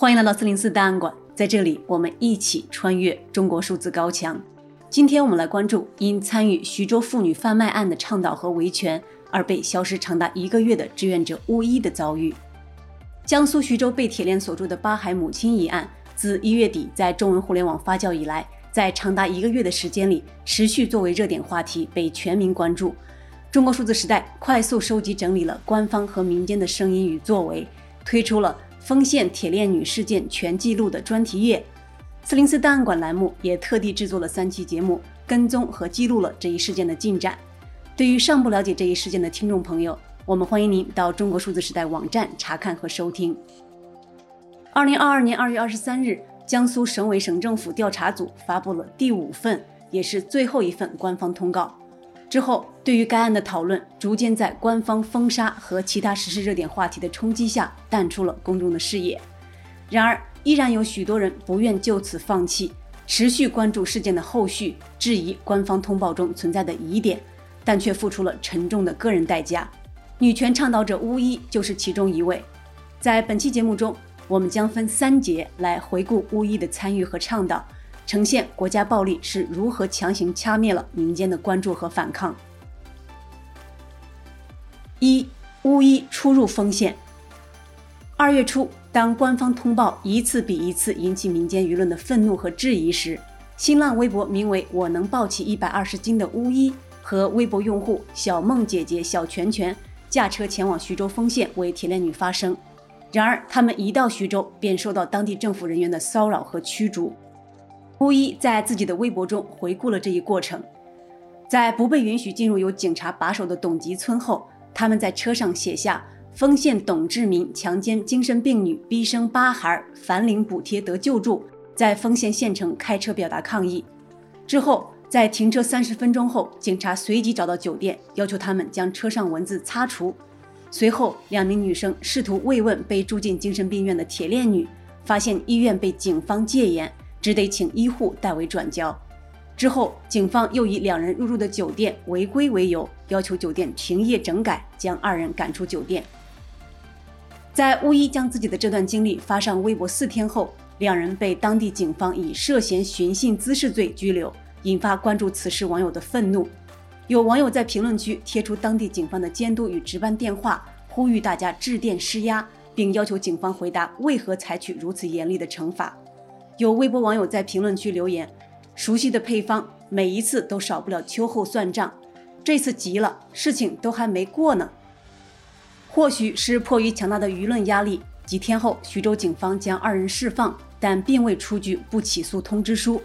欢迎来到四零四档案馆，在这里我们一起穿越中国数字高墙。今天我们来关注因参与徐州妇女贩卖案的倡导和维权而被消失长达一个月的志愿者巫一的遭遇。江苏徐州被铁链锁住的八孩母亲一案，自一月底在中文互联网发酵以来，在长达一个月的时间里，持续作为热点话题被全民关注。中国数字时代快速收集整理了官方和民间的声音与作为，推出了。丰县铁链女事件全记录的专题页，四零四档案馆栏目也特地制作了三期节目，跟踪和记录了这一事件的进展。对于尚不了解这一事件的听众朋友，我们欢迎您到中国数字时代网站查看和收听。二零二二年二月二十三日，江苏省委省政府调查组发布了第五份，也是最后一份官方通告。之后，对于该案的讨论逐渐在官方封杀和其他时事热点话题的冲击下淡出了公众的视野。然而，依然有许多人不愿就此放弃，持续关注事件的后续，质疑官方通报中存在的疑点，但却付出了沉重的个人代价。女权倡导者巫一就是其中一位。在本期节目中，我们将分三节来回顾巫一的参与和倡导。呈现国家暴力是如何强行掐灭了民间的关注和反抗。一、巫医出入丰县。二月初，当官方通报一次比一次引起民间舆论的愤怒和质疑时，新浪微博名为“我能抱起一百二十斤的巫医”和微博用户小梦姐姐、小拳拳驾车前往徐州丰县为铁链女发声。然而，他们一到徐州便受到当地政府人员的骚扰和驱逐。巫一在自己的微博中回顾了这一过程，在不被允许进入由警察把守的董集村后，他们在车上写下“丰县董志民强奸精神病女，逼生八孩，反领补贴得救助”，在丰县县城开车表达抗议。之后，在停车三十分钟后，警察随即找到酒店，要求他们将车上文字擦除。随后，两名女生试图慰问被住进精神病院的铁链女，发现医院被警方戒严。只得请医护代为转交。之后，警方又以两人入住的酒店违规为由，要求酒店停业整改，将二人赶出酒店。在巫医将自己的这段经历发上微博四天后，两人被当地警方以涉嫌寻衅滋事罪拘留，引发关注此事网友的愤怒。有网友在评论区贴出当地警方的监督与值班电话，呼吁大家致电施压，并要求警方回答为何采取如此严厉的惩罚。有微博网友在评论区留言：“熟悉的配方，每一次都少不了秋后算账。这次急了，事情都还没过呢。”或许是迫于强大的舆论压力，几天后，徐州警方将二人释放，但并未出具不起诉通知书。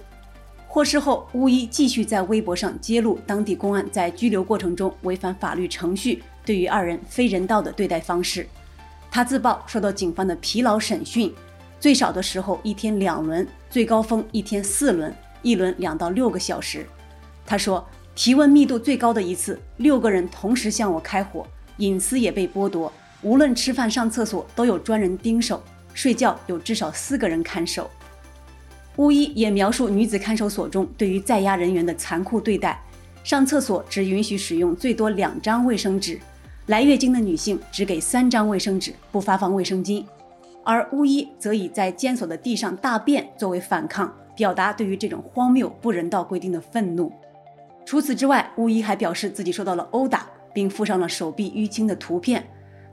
获释后，巫医继续在微博上揭露当地公安在拘留过程中违反法律程序，对于二人非人道的对待方式。他自曝受到警方的疲劳审讯。最少的时候一天两轮，最高峰一天四轮，一轮两到六个小时。他说，提问密度最高的一次，六个人同时向我开火，隐私也被剥夺，无论吃饭、上厕所都有专人盯守，睡觉有至少四个人看守。巫一也描述女子看守所中对于在押人员的残酷对待，上厕所只允许使用最多两张卫生纸，来月经的女性只给三张卫生纸，不发放卫生巾。而巫一则以在监所的地上大便作为反抗，表达对于这种荒谬不人道规定的愤怒。除此之外，巫一还表示自己受到了殴打，并附上了手臂淤青的图片。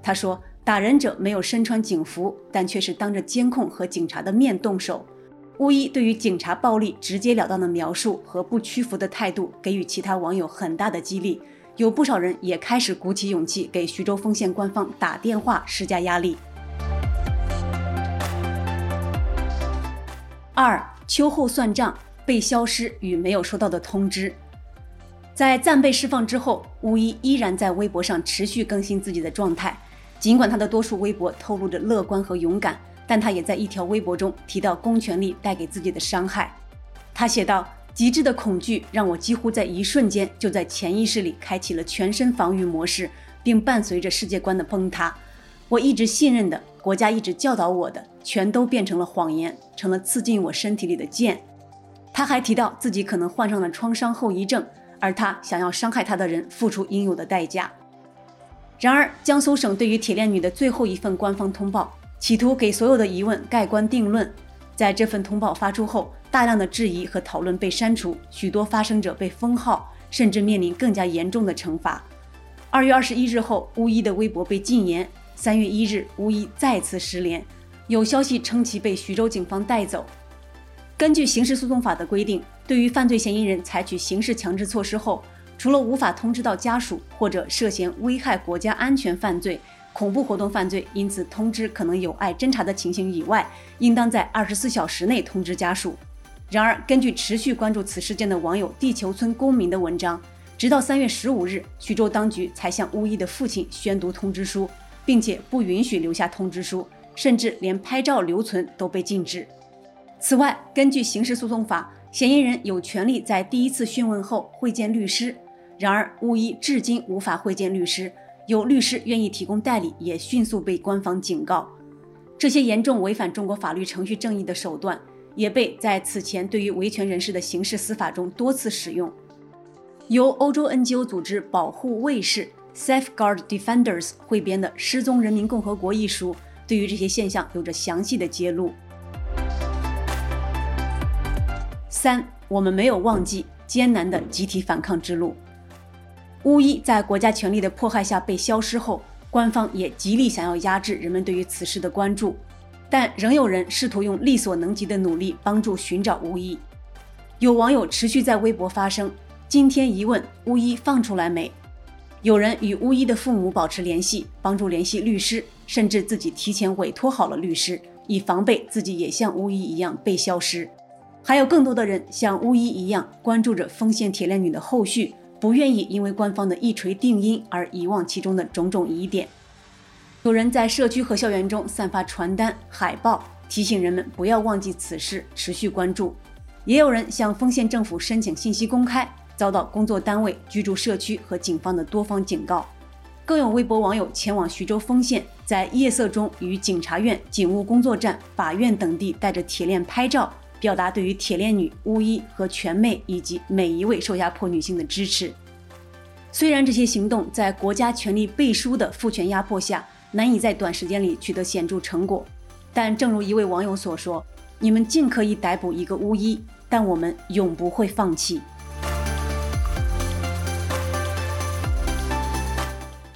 他说，打人者没有身穿警服，但却是当着监控和警察的面动手。巫一对于警察暴力直截了当的描述和不屈服的态度，给予其他网友很大的激励。有不少人也开始鼓起勇气给徐州丰县官方打电话施加压力。二、秋后算账，被消失与没有收到的通知。在暂被释放之后，巫一依然在微博上持续更新自己的状态。尽管他的多数微博透露着乐观和勇敢，但他也在一条微博中提到公权力带给自己的伤害。他写道：“极致的恐惧让我几乎在一瞬间就在潜意识里开启了全身防御模式，并伴随着世界观的崩塌。我一直信任的。”国家一直教导我的，全都变成了谎言，成了刺进我身体里的剑。他还提到自己可能患上了创伤后遗症，而他想要伤害他的人付出应有的代价。然而，江苏省对于铁链女的最后一份官方通报，企图给所有的疑问盖棺定论。在这份通报发出后，大量的质疑和讨论被删除，许多发声者被封号，甚至面临更加严重的惩罚。二月二十一日后，巫医的微博被禁言。三月一日，巫医再次失联，有消息称其被徐州警方带走。根据刑事诉讼法的规定，对于犯罪嫌疑人采取刑事强制措施后，除了无法通知到家属，或者涉嫌危害国家安全犯罪、恐怖活动犯罪，因此通知可能有碍侦查的情形以外，应当在二十四小时内通知家属。然而，根据持续关注此事件的网友地球村公民的文章，直到三月十五日，徐州当局才向巫医的父亲宣读通知书，并且不允许留下通知书，甚至连拍照留存都被禁止。此外，根据刑事诉讼法，嫌疑人有权利在第一次讯问后会见律师。然而，巫医至今无法会见律师，有律师愿意提供代理，也迅速被官方警告。这些严重违反中国法律程序正义的手段，也被在此前对于维权人士的刑事司法中多次使用。由欧洲 NGO 组织保护卫士 （Safeguard Defenders） 汇编的《失踪人民共和国》一书，对于这些现象有着详细的揭露。三，我们没有忘记艰难的集体反抗之路。巫医在国家权力的迫害下被消失后，官方也极力想要压制人们对于此事的关注，但仍有人试图用力所能及的努力帮助寻找巫医。有网友持续在微博发声：“今天一问，巫医放出来没？”有人与巫医的父母保持联系，帮助联系律师，甚至自己提前委托好了律师，以防备自己也像巫医一样被消失。还有更多的人像巫医一样关注着丰县铁链女的后续。不愿意因为官方的一锤定音而遗忘其中的种种疑点。有人在社区和校园中散发传单、海报，提醒人们不要忘记此事，持续关注。也有人向丰县政府申请信息公开，遭到工作单位、居住社区和警方的多方警告。更有微博网友前往徐州丰县，在夜色中与警察院、警务工作站、法院等地带着铁链拍照。表达对于铁链女、巫医和全妹以及每一位受压迫女性的支持。虽然这些行动在国家权力背书的父权压迫下难以在短时间里取得显著成果，但正如一位网友所说：“你们尽可以逮捕一个巫医，但我们永不会放弃。”